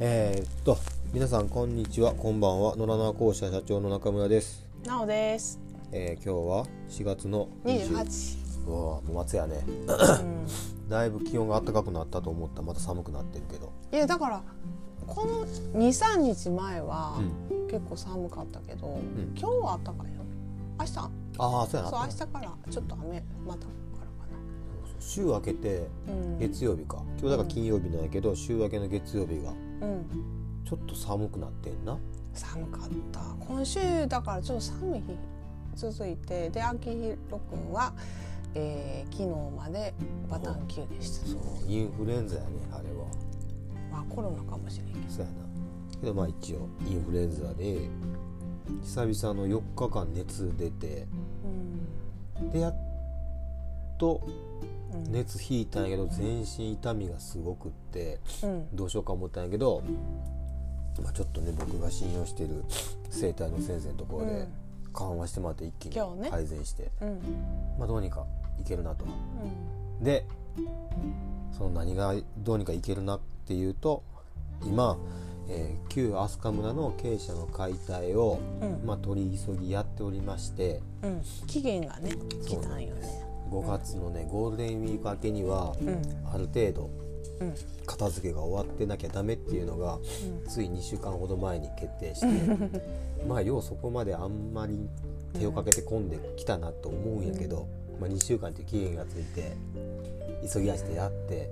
えー、っと皆さんこんにちはこんばんは野良縄校舎社長の中村です、なおです。えー、今日は4月の二十20八。うわもう夏やねうん。だいぶ気温が暖かくなったと思ったらまた寒くなってるけどいやだからこの二三日前はうん結構寒かったけど、ん今日は暖かいよ。明日？ああそうやな明日からちょっと雨また週明けて。月曜日か今日だから金曜日なんやけど週明けの月曜日がうん。ちょっと寒くなってんな寒かった。今週だからちょっと寒い日続いてで秋広くんは、えー、昨日までバタン級でした。そうインフルエンザやねあれはまあコロナかもしれんけど。そうやなけどまあ一応インフルエンザで久々の4日間熱出てうん。でやっとうん。熱引いたんやけど全身痛みがすごくってうん。どうしようか思ったんやけど、まあ、ちょっとね僕が信用してる整体の先生のところで緩和してもらって一気に改善して。まあどうにかいけるなとうん。でその何がどうにかいけるなっていうと今、えー旧飛鳥村の鶏舎の解体を、うんまあ、取り急ぎやっておりましてうん、期限がね来たんよね。5月のねゴールデンウィーク明けにはうん。ある程度うん。片付けが終わってなきゃダメっていうのがつい2週間ほど前に決定して まあようそこまであんまり手をかけて込んできたなと思うんやけど、まあ、2週間っていう期限がついて急ぎ足でやって、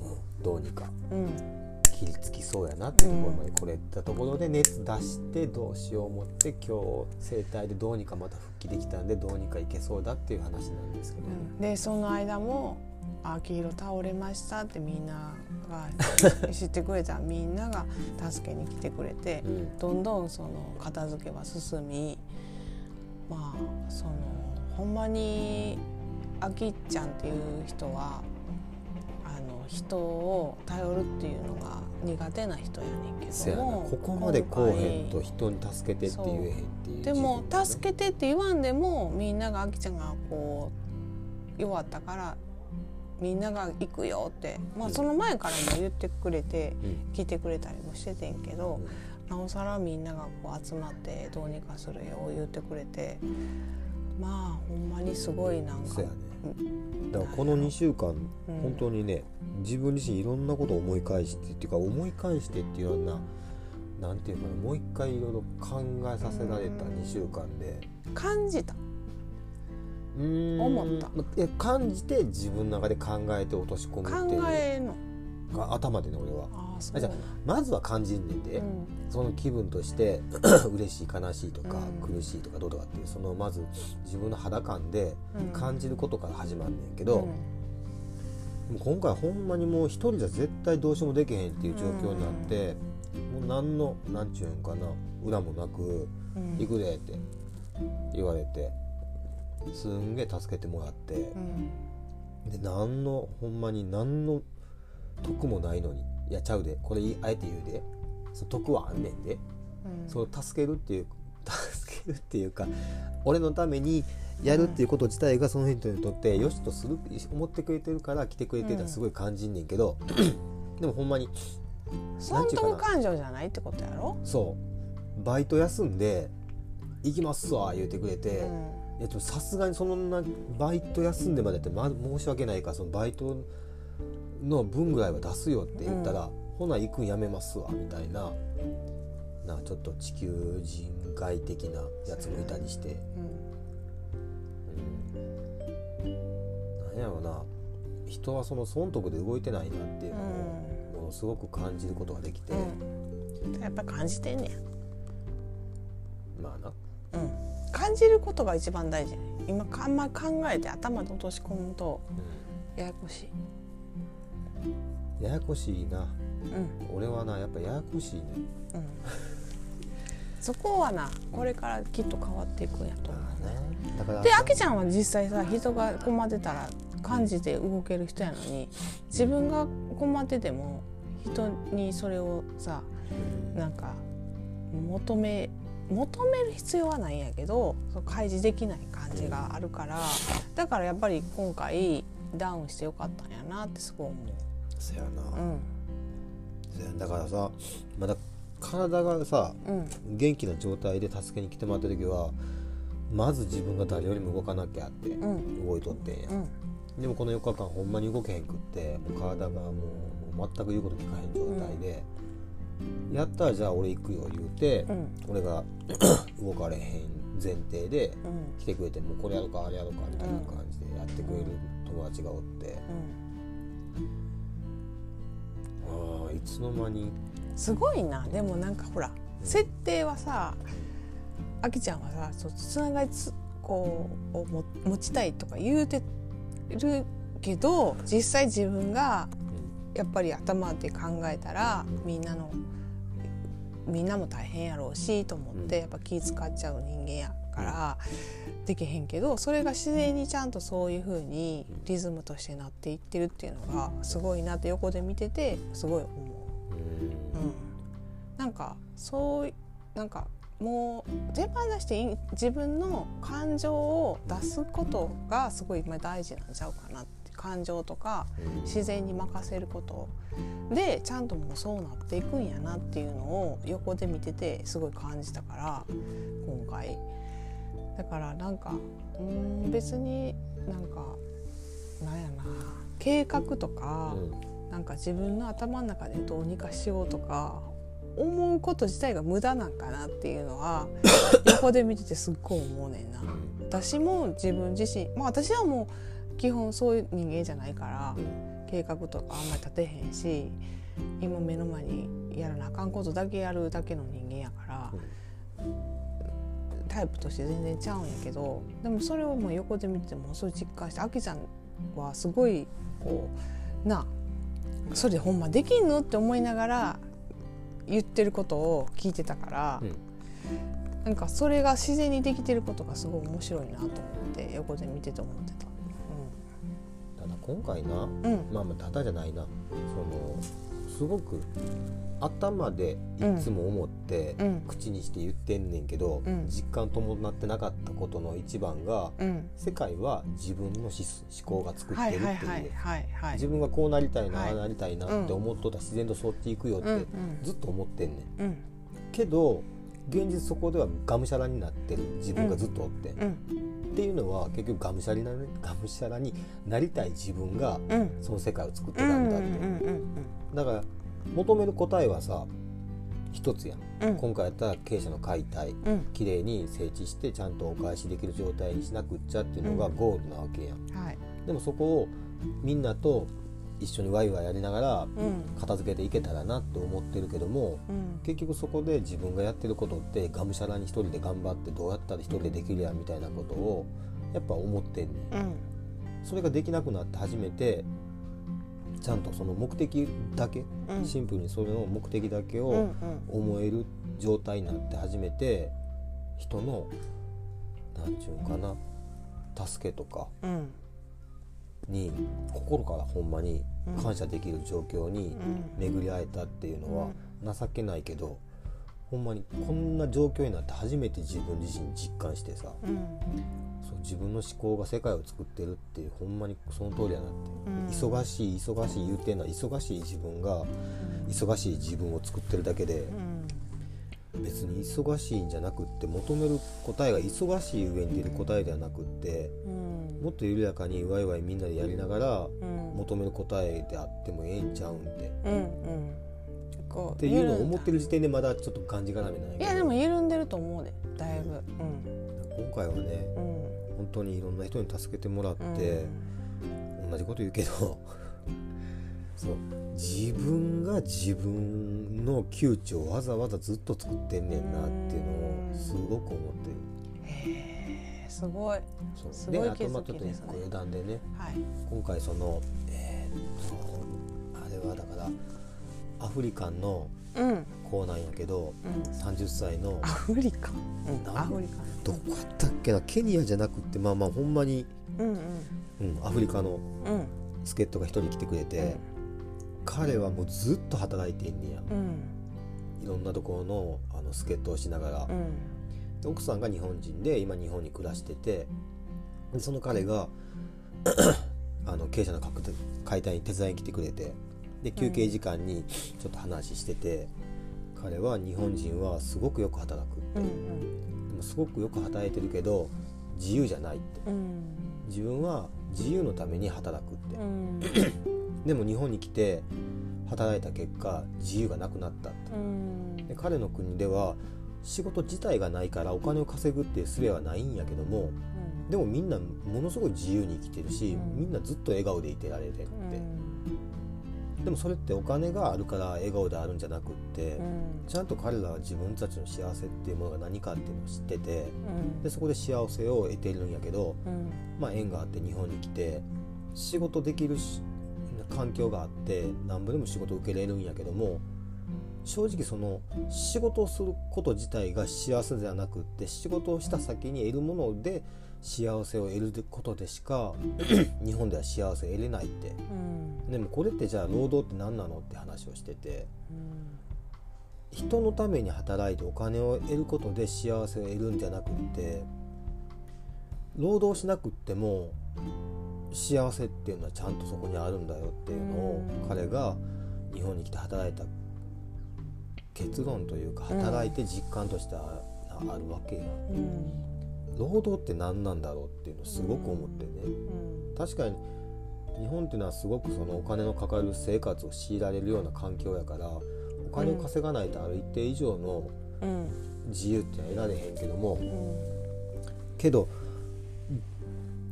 うん、どうにか。うん切りつきそうやなってところまでこれたところで熱出してどうしよう思って今日整体でどうにかまた復帰できたんでどうにかいけそうだっていう話なんですけど、でその間も「秋広倒れました」ってみんなが知ってくれたみんなが助けに来てくれて、うん。どんどんその片付けは進みまあそのほんまにあきちゃんっていう人はあの人を頼るっていうのが苦手な人やねんけども。ここまでこうへんと人に助けてって言えへんっていうでも助けてって言わんでもみんながあきちゃんがこう弱ったからみんなが行くよって、まあ、うん。その前からも言ってくれてうん。来てくれたりもしててんけど、なおさらみんながこう集まってどうにかするよ言ってくれてまあほんまにすごいなんかだからこの2週間、うん。本当にね自分自身いろんなことを思い返してっていうか思い返してっていうようななんていうかなもう一回いろいろ考えさせられた2週間で。感じた。うーん。思った。まいや感じて自分の中で考えて落とし込む考っていう。えの。が頭でね俺は。あじゃあまずは感じんねんで、うん。その気分として 嬉しい悲しいとか、うん。苦しいとかどうとかっていうそのまず自分の肌感でうん。感じることから始まんねんけど、うん。今回ほんまにもう一人じゃ絶対どうしようもできへんっていう状況になって、もう何のなんちゅうんかな裏もなくうん「行くで」って言われてすんげえ助けてもらってう、ん。で何のほんまに何の得もないのに「いやちゃうで。これあえて言うで。その得はあんねんで」うん。その助けるっていう 助けるっていうか俺のためにやるっていうこと自体がその人にとってよしとする思ってくれてるから来てくれてるのはすごい感じんねんけど、でもほんまに損得感情じゃないってことやろ、そう。バイト休んで「行きますわ」言うてくれて、うん。さすがにそんなバイト休んでまでやって、ま、申し訳ないからそのバイトの分ぐらいは出すよって言ったら「ほな行くんやめますわ」みたいななちょっと地球人外的なやつもいたりして、うん、なんやろな。人はその損得で動いてないなっていうのをものすごく感じることができて、うん、やっぱ感じてんねまあな。や、うん、感じることが一番大事今あんまり考えて頭で落とし込むとややこしい、うん、ややこしいな。うん。俺はなやっぱややこしいね。うん、そこはなこれからきっと変わっていくんやと思う。ね。だからであきちゃんは実際さ人が困ってたら感じて動ける人やのに自分が困ってても人にそれをさなんか求め求める必要はないんやけど開示できない感じがあるからだからやっぱり今回ダウンしてよかったんやなってすごい思そやな、う。うんだからさまだ体がさうん。元気な状態で助けに来てもらった時はまず自分が誰よりも動かなきゃってうん。動いとってんや、うん。でもこの4日間ほんまに動けへんくってもう体がもう全く言うこと聞かへん状態で、やったらじゃあ俺行くよ言うて、うん。俺が 動かれへん前提でうん。来てくれてもうこれやろうかあれやろうかみたいな感じでやってくれる友達がおって、ああいつの間に。すごいな。でもなんかほら設定はさあきちゃんはさそうつながりつこうをも持ちたいとか言うてるけど実際自分がやっぱり頭で考えたらみんなのみんなも大変やろうしと思ってやっぱ気使っちゃう人間やからできへんけどそれが自然にちゃんとそういう風にリズムとしてなっていってるっていうのがすごいなって横で見ててすごい思う。うんうん、なんかそうなんかもう全般出して自分の感情を出すことがすごい今大事なんちゃうかなって。感情とかうん自然に任せること。でちゃんともうそうなっていくんやなっていうのを横で見ててすごい感じたから今回だからなんかうーん別になんかなんやな計画とか、なんか自分の頭の中でどうにかしようとか思うこと自体が無駄なんかなっていうのは 横で見ててすっごい思うねんな。私も自分自身まあ私はもう基本そういう人間じゃないから計画とかあんまり立てへんし今目の前にやらなあかんことだけやるだけの人間やからタイプとして全然ちゃうんやけどでもそれをもう横で見ててもそう実感してあきちゃんはすごいこうなあそれでほんまできんのって思いながら言ってることを聞いてたから、うん。なんかそれが自然にできてることがすごい面白いなと思って横で見てて思ってた。ただ今回なうん、うんまあまあただじゃないな。そのすごく頭でいつも思って、うん。口にして言ってんねんけど、うん。実感伴ってなかったことの一番がうん、世界は自分の思思考が作っはいてるっていう、自分がこうなりたいな、はい。ああなりたいなって思っとったら自然とそうっていくよってずっと思ってんねん。うん。けど現実そこではがむしゃらになってる自分がずっとおって、うん。っていうのは結局がむしゃらになるがむしゃらになりたい自分がうん。その世界を作ってたんだって、うん。だから求める答えはさ一つやん、うん。今回やったら経営者の解体うん。きれいに整地してちゃんとお返しできる状態にしなくっちゃっていうのがうん。ゴールなわけやん、うんはい。でもそこをみんなと一緒にワイワイやりながらうん。片付けていけたらなって思ってるけどもうん。結局そこで自分がやってることってがむしゃらに一人で頑張ってどうやったら一人でできるやんみたいなことをやっぱ思ってんねん。うん。それができなくなって初めてちゃんとその目的だけうん。シンプルにそれの目的だけを思える状態になって初めて人の何ちゅうんかな助けとかうん。に心からほんまに感謝できる状況に巡り会えたっていうのは情けないけどほんまにこんな状況になって初めて自分自身実感してさうん。そう自分の思考が世界を作ってるってほんまにその通りやなって、うん。忙しい忙しい言うてんのは忙しい自分が忙しい自分を作ってるだけでうん。別に忙しいんじゃなくって求める答えが忙しい上に出る答えではなくってうん。もっと緩やかにワイワイみんなでやりながらうん。求める答えであってもええんちゃうんってうんうんこうっていうのを思ってる時点でまだちょっとがんじがらめなんやけど。いやでも緩んでると思うでだいぶ。今回はねうん。うん本当にいろんな人に助けてもらって、同じこと言うけど そう自分が自分の窮地をわざわざずっと作ってんねんなっていうのをすごく思ってる。へえすごい。そう。であとまあちょっと余談でね。はい。今回そのえーっとあれはだからアフリカンのうん。うん子なんやけど30歳のアフリカうん。アフリカどこやったっけな？ケニアじゃなくってまあまあほんまに、うんうん。うん、アフリカのうん。助っ人が一人来てくれて、彼はもうずっと働いてんねや。うん。いろんなところのあの助っ人をしながら、うん。で奥さんが日本人で今日本に暮らしててでその彼が あの経営者の解体に手伝いに来てくれてで休憩時間にちょっと話してて、彼は日本人はすごくよく働く。って、うんうん。でもすごくよく働いてるけど自由じゃないって。うん。自分は自由のために働くって。う、ん。でも日本に来て働いた結果自由がなくなったって。うん。で彼の国では仕事自体がないからお金を稼ぐっていう術はないんやけどもでもみんなものすごい自由に生きてるし、うん。みんなずっと笑顔でいてられてるって、うんでもそれってお金があるから笑顔であるんじゃなくって、うん。ちゃんと彼らは自分たちの幸せっていうものが何かっていうのを知っててうん。でそこで幸せを得てるんやけど、うんまあ、縁があって日本に来て仕事できるし環境があって何ぼでも仕事を受けれるんやけども正直その仕事をすること自体が幸せじゃなくって仕事をした先に得るもので幸せを得ることでしか 日本では幸せを得れないって。うん。でもこれってじゃあ労働って何なのって話をしててうん。人のために働いてお金を得ることで幸せを得るんじゃなくって労働しなくっても幸せっていうのはちゃんとそこにあるんだよっていうのをうん。彼が日本に来て働いた結論というか働いて実感としてああるわけやうん労働って何なんだろうっていうのをすごく思ってね。うん。確かに日本っていうのはすごくそのお強のかかる生活を強いられるような環境やからお金を稼がないとある一定以上のうん。自由っていうのは得られへんけどもうん。けど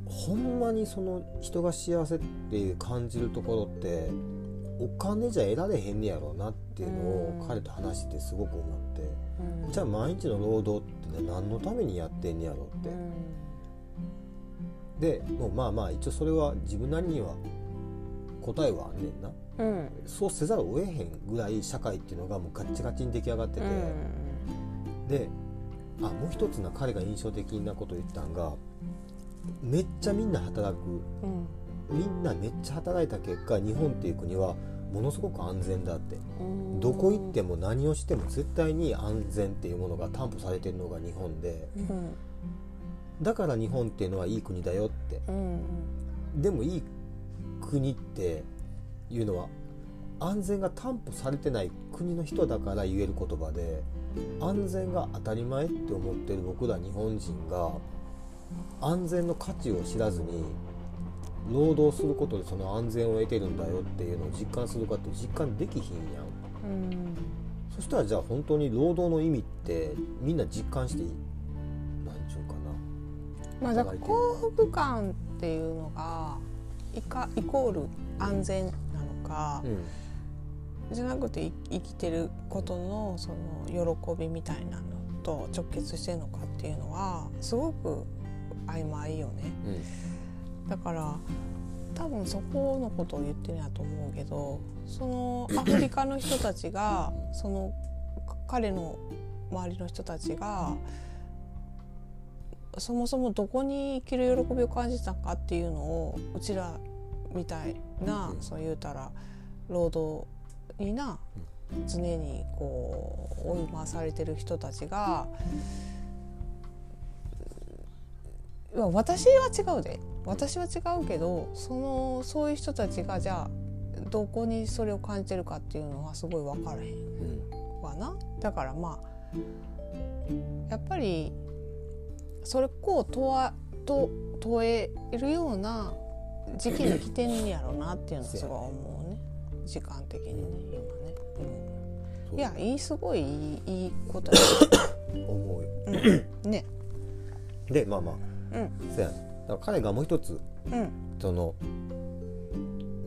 ほんまにその人が幸せっていう感じるところってお金じゃ得られへんねやろうなっていうのをうん彼と話しててすごく思って。うんじゃあ毎日の労働って何のためにやってんねやろうって。でもうまあまあ一応それは自分なりには答えはあんねんな。うん。うんそうせざるを得へんぐらい社会っていうのがもうガッチガチに出来上がってて、であもう一つな彼が印象的なこと言ったんがめっちゃみんな働く。うん。みんなめっちゃ働いた結果日本っていう国はものすごく安全だって。うん。どこ行っても何をしても絶対に安全っていうものが担保されてるのが日本で。うん。だから日本っていうのはいい国だよって。うんでもいい国っていうのは安全が担保されてない国の人だから言える言葉で安全が当たり前って思ってる僕ら日本人が安全の価値を知らずに労働することでその安全を得てるんだよっていうのを実感するかって実感できひんやん。うんそしたらじゃあ本当に労働の意味ってみんな実感していい何ちゅうかまあだから幸福感っていうのがいかイコール安全なのかな、うん。じゃなくてい生きてることのその喜びみたいなのと直結してるのかっていうのはすごく曖昧よねだから多分そこのことを言ってるんやと思うけどそのアフリカの人たちがそのか彼の周りの人たちがそもそもどこに生きる喜びを感じたかっていうのをうちらみたいな、うん。そう言うたら労働にな常にこう追い回されてる人たちが私は違うで。私は違うけどそのそういう人たちがじゃあどこにそれを感じてるかっていうのはすごい分からへんうんわな。だからまあやっぱりそれこう問わと問えるような時期に来てんねやろなっていうのはすごい思うね。時間的にね今ね、うん、いやいいすごいいいいいことや、思うよ。うん、ね。でまあまあうん。そうやね。だから彼がもう一つうん。その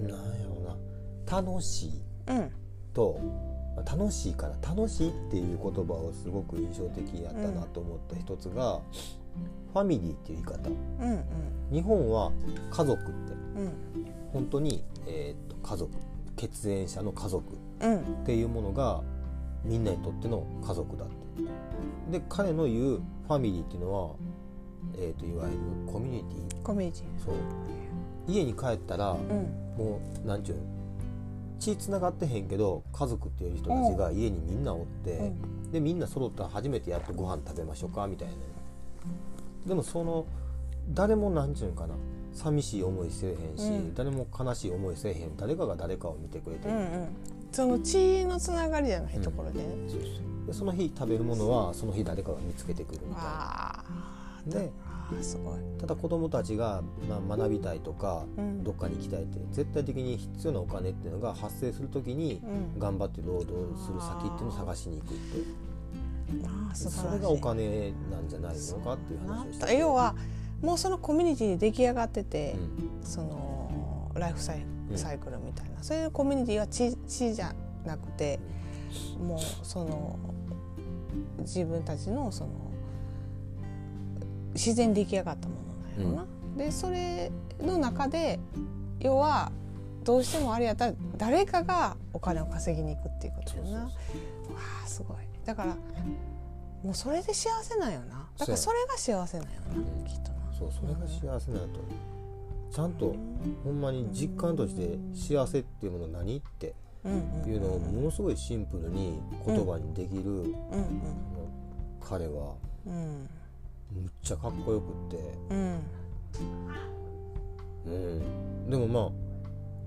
なんやろうな。楽しい。うん。と楽しいから楽しいっていう言葉をすごく印象的やったなと思った一つが、ファミリーっていう言い方。うんうん。日本は家族って。うん。本当に、えー、と家族。血縁者の家族うん。っていうものがみんなにとっての家族だって。で彼の言うファミリーっていうのは、えー、といわゆるコミュニティ？コミュニテそう。家に帰ったらィうん。もうなんちゅうの？血つながってへんけど家族っていう人たちが家にみんなおって、うん。でみんな揃ったら初めてやっとご飯食べましょうかみたいな。でもその誰もなんちゅうんかな。寂しい思いせえへんし、うん。誰も悲しい思いせえへん。誰かが誰かを見てくれてる、うんうん。その血のつながりじゃないところで。ね、そでその日食べるものはその日誰かが見つけてくるみたいなああであーすごい、ただ子供たちが、まあ、学びたいとか、うん。どっかに行きたいって絶対的に必要なお金っていうのが発生する時にうん、頑張って労働する先っていうのを探しに行くってあそれがお金なんじゃないのかっていう話をしてて。要はもうそのコミュニティで出来上がってて、うん。そのライフサイうん。サイクルみたいな、そういうコミュニティは地地じゃなくてもうその自分たちのその自然に出来上がったものなんやろな。でそれの中で要はどうしてもあれやったら誰かがお金を稼ぎに行くっていうことよな。わあすごい。だからもうそれで幸せなんよな。だからそれが幸せなんよな、うん。きっとな。そうそれが幸せなんやとちゃんとほんまに実感として幸せっていうもの何ってうんうん。いうのをものすごいシンプルに言葉にできるうん。彼は。うんむっちゃかっこよくって。うん。うん。でもまあ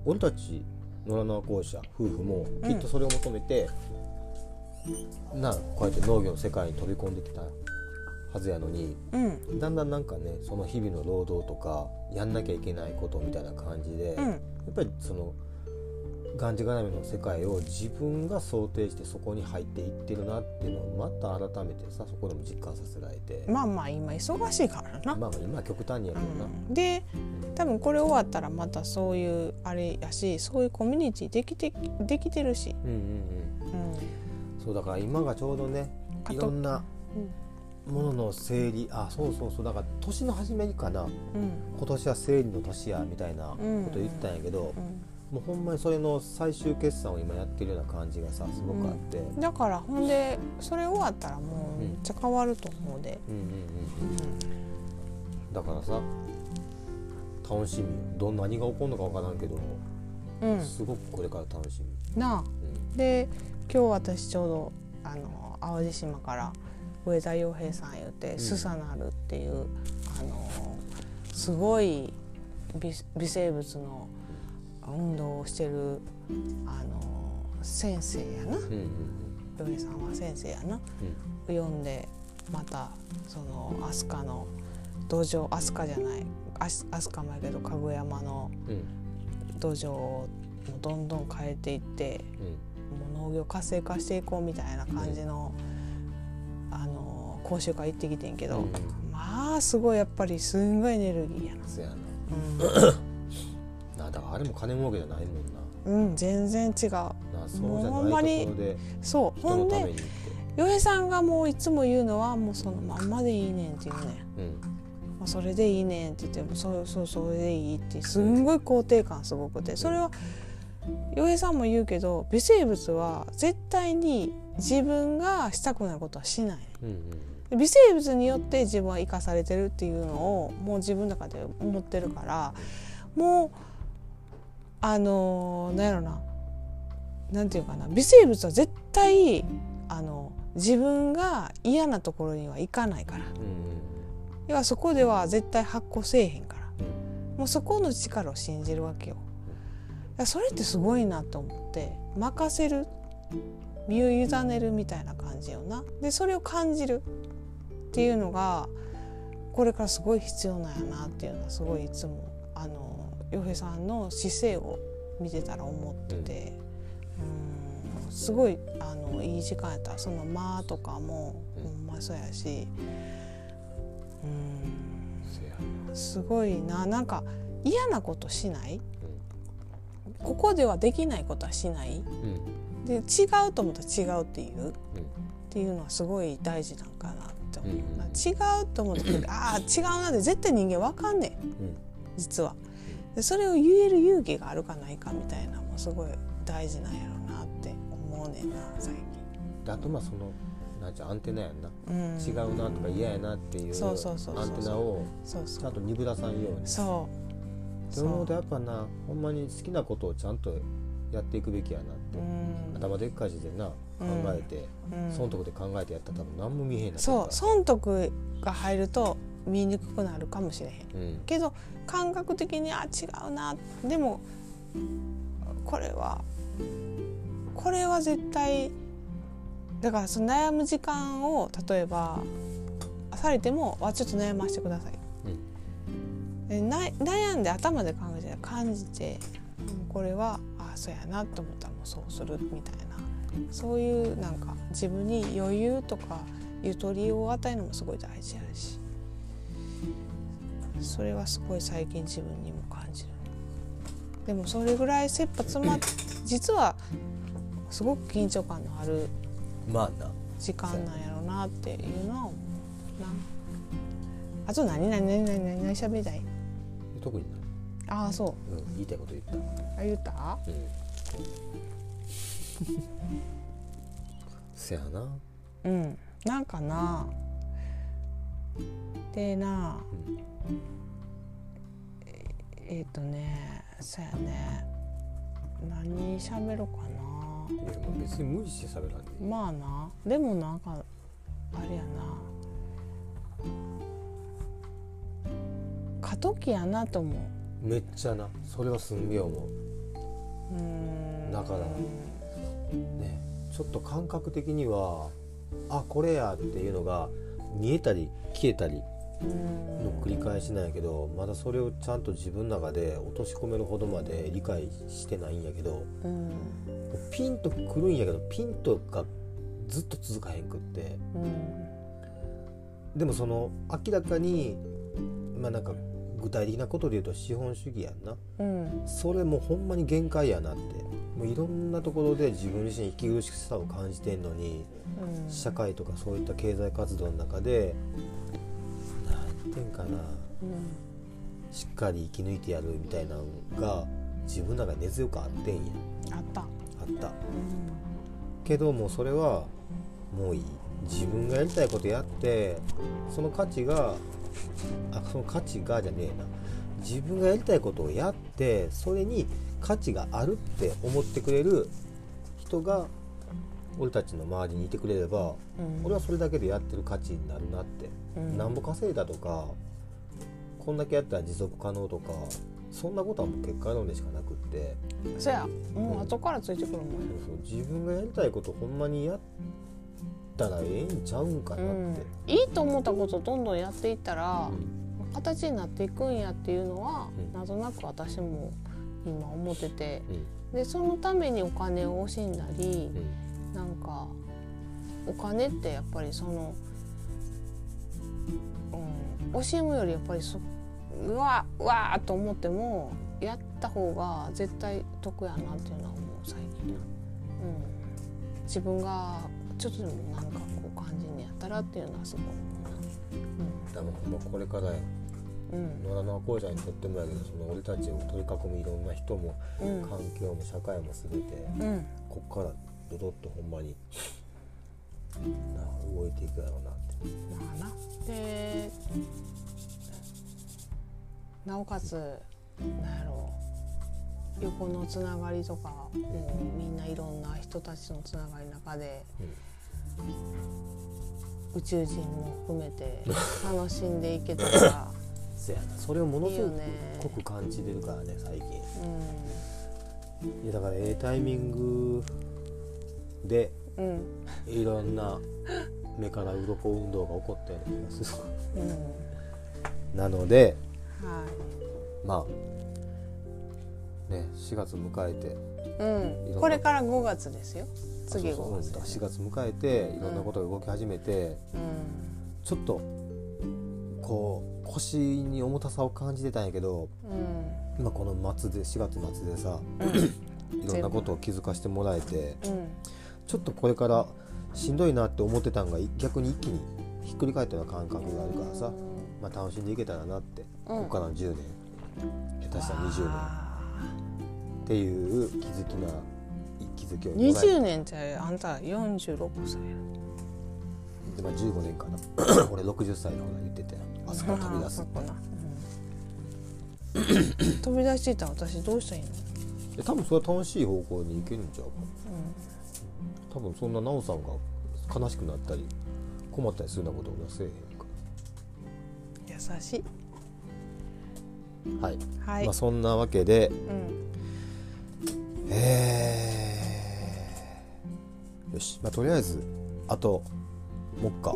俺たち野良縄校舎夫婦もきっとそれを求めて、なこうやって農業の世界に飛び込んできたはずやのにうん。だんだんなんかねその日々の労働とかやんなきゃいけないことみたいな感じで、うん。やっぱりそのがんじがらめの世界を自分が想定してそこに入っていってるなっていうのをまた改めてさそこでも実感させられて、まあまあ今忙しいからな、まあまあ今は極端にやけどな、うん、で多分これ終わったらまたそういうあれやしそういうコミュニティできてできてるし、うんうんうん。うん。そうだから今がちょうどねいろんなものの整理あそうそうそうだから年の初めにかな。うん。今年は整理の年やみたいなこと言ったんやけど、うんもうほんまにそれの最終決算を今やってるような感じがさすごくあって、うん、だからほんでそれ終わったらもうめっちゃ変わると思うで、うんうんうんだからさ楽しみよ。どんな何が起こるのか分からんけど、うん。すごくこれから楽しみ、なあ。うん。で今日私ちょうどあの淡路島から上田洋平さん言って、ん。スサナルっていうあのすごい微微生物の運動をしてるあの先生やな。うんうんさんは先生やな。読ん。でまたその飛鳥の土壌飛鳥じゃない飛飛鳥もやけどかぐやまのうん。うん土壌をどんどん変えていってもう農業活性化していこうみたいな感じの、あの講習会行ってきてんけど、うんうん。まあすごいやっぱりすんごいエネルギーやな。だからあれも金儲けじゃないもんな。ん、うん、全然違う。なそうじゃないところで。そう。ほんで洋平さんがもういつも言うのはもうそのまんまでいいねんって言うねん、うん。まあ、それでいいねんって言ってもそうそうそれでいいってすんごい肯定感すごくて。それは洋平さんも言うけど微生物は絶対に自分がしたくないことはしない。うんうん。微生物によって自分は生かされてるっていうのをもう自分の中で思ってるからもうあのなんやろな。なんていうかな。微生物は絶対あの自分が嫌なところには行かないから。要はそこでは絶対発酵せえへんから。うんもうそこの力を信じるわけよ。いやそれってすごいなと思って任せる身を委ねるみたいな感じよな。でそれを感じるっていうのがこれからすごい必要なんやなっていうのはすごいいつも洋平さんの姿勢を見てたら思ってて、うん、すごいあのいい時間やった。その「間」とかもうんほんまそうやし、うん、すごいな。なんか嫌なことしない？ここではできないことはしない？うん。で違うと思ったら違うっていう？っていうのはすごい大事なんかなって思う、うん。違うと思ってああ違うなって絶対人間わかんねん。実はでそれを言える勇気があるかないかみたいなのもすごい大事なんやろうなって思うねんな最であとまあそのなんちゃうアンテナやんな、近、うん、違うなとか嫌やなっていうそうそうそうそうアンテナをそうそう。ちゃんと鈍らさんように。そう。って思う。とやっぱなほんまに好きなことをちゃんとやっていくべきやなって、うん。頭でっかちでな考えて、うん。損得で考えてやったら多分何も見えへんなそう。損得が入ると見にくくなるかもしれへん。うん。けど感覚的にあ違うな。でもこれはこれは絶対だからその悩む時間を例えばされてもあちょっと悩ませてください。でな悩んで頭で考えて感じて、うんこれはあそうやなと思ったらもうそうするみたいな。そういうなんか自分に余裕とかゆとりを与えるのもすごい大事やしそれはすごい最近自分にも感じる。でもそれぐらい切羽詰まっ実はすごく緊張感のある時間なんやろうなっていうのは思うなあと何何何何何何喋りたい特にああそうな、うん、言いたいこと言ったあ言ったうんせやなうんなんかなでなうん。ええーとねそうやね。何喋ろうかな。いや別に無理して喋らんでまあな。でもなんかあれやな。過渡期やなと思う。めっちゃな。それはすんげえ思う。うーん。だからねちょっと感覚的にはあこれやっていうのが見えたり消えたりうんの繰り返しなんやけどまだそれをちゃんと自分の中で落とし込めるほどまで理解してないんやけどうんピンとくるんやけどピンとがずっと続かへんくって。うんでもその明らかにまあなんか具体的なことで言うと資本主義やんな。うんそれもうほんまに限界やなって。もういろんなところで自分自身息苦しさを感じてんのにうん。社会とかそういった経済活動の中でてんかな。うん。しっかり生き抜いてやるみたいなのが自分の中で根強くあってんや。あった。あった。うけどもうそれはもういい。自分がやりたいことやってその価値があその価値がじゃねえな。自分がやりたいことをやってそれに価値があるって思ってくれる人が俺たちの周りにいてくれればん。俺はそれだけでやってる価値になるなって、うん。なんぼ稼いだとかこんだけやったら持続可能とかそんなことはもう結果論でしかなくって。そや。もう後からついてくるもんや。そう自分がやりたいことほんまにやったらええんちゃうんかなうん。って、いいと思ったことどんどんやっていったらうん。形になっていくんやっていうのはうん。なんとなく私も今思ってて。うん。でそのためにお金を惜しんだりうん。なんかお金ってやっぱりその、うん、惜しむよりやっぱりそうわうわーと思ってもやった方が絶対得やなっていうのは思う最近、うん、自分がちょっとでもなんかこう感じにやったらっていうのはすごいだからもうこれから野良のこうちゃんにとってもやけどその俺たちを取り囲むいろんな人もうん。環境も社会も全てうん。うんこっからドドッとほんまにな動いていくやろうなってまあなでなおかつなんやろう横のつながりとかもうみんないろんな人たちのつながりの中で宇宙人も含めて楽しんでいけたら、せやなそれをものすごく濃く感じてるからね最近。ういやだからええタイミングでんうん。いろんな目から鱗運動が起こったような気がする。うん。なのではまあね4月迎えてうん、これから5月ですよ。次そう5そう月4月迎えていろんなことが動き始めて、うちょっとこう腰に重たさを感じてたんやけどんうん。今この末で4月末でさいろんなことを気づかせてもらえてうんちょっとこれからしんどいなって思ってたんが逆に一気にひっくり返ったような感覚があるからさ、まあ、楽しんでいけたらなって、うん。ここからの10年下手したら20年あっていう気づきな気づきをーもらえ20年ってあんた46歳や。で、まあ、15年かな。俺60歳のほら言ってて明日から飛び出すって。飛び出していたら私どうしたらいいの、で多分それは楽しい方向に行けるんちゃうか多分そんな奈緒さんが悲しくなったり困ったりするようなことはせえへんか。優しい。はい、はい、まあ、そんなわけでうん。えー、よし、まあ、とりあえずあともっか。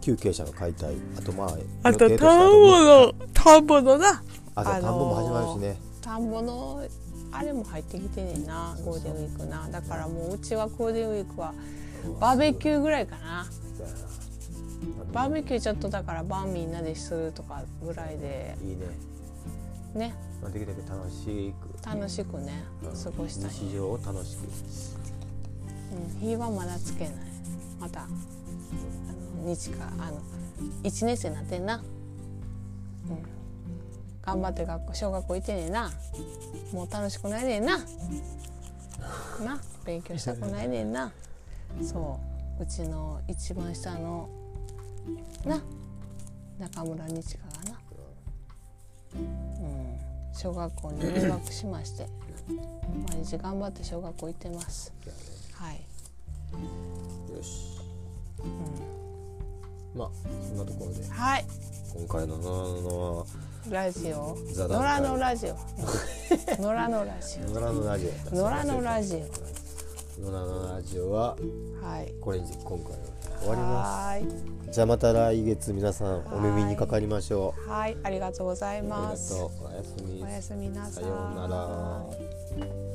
休憩者の解体あとまああと田んぼの田んぼのな。あと田んぼも始まるしね、田んぼのあれも入ってきてねんなゴールデンウィークな。だからもううちはゴールデンウィークはバーベキューぐらいかな。バーベキューちょっとだから晩みんなでするとかぐらいで。いいね、ね。まあ、できるだけ楽しく。楽しくね過ごしたい、日常を楽しく。うん、日はまだつけない。またあの日かあの1年生になってんな、うん、頑張って学校小学校行ってんねんな。もう楽しくないねんな。な勉強したくないねんな。そううちの一番下のな中村日香がな、うん、小学校に入学しまして毎日頑張って小学校行ってます。はい。よし、まあそんなところで。はい。今回ののラジオ。野良のラジオ。野良のラジ野良のラジオオ野良のラジ野良のラジオはオはい。これにて今回は終わります。じゃあまた来月皆さんお耳にかかりましょはい。ありがとうございます。おやすみ。おやすみなさい。さようなら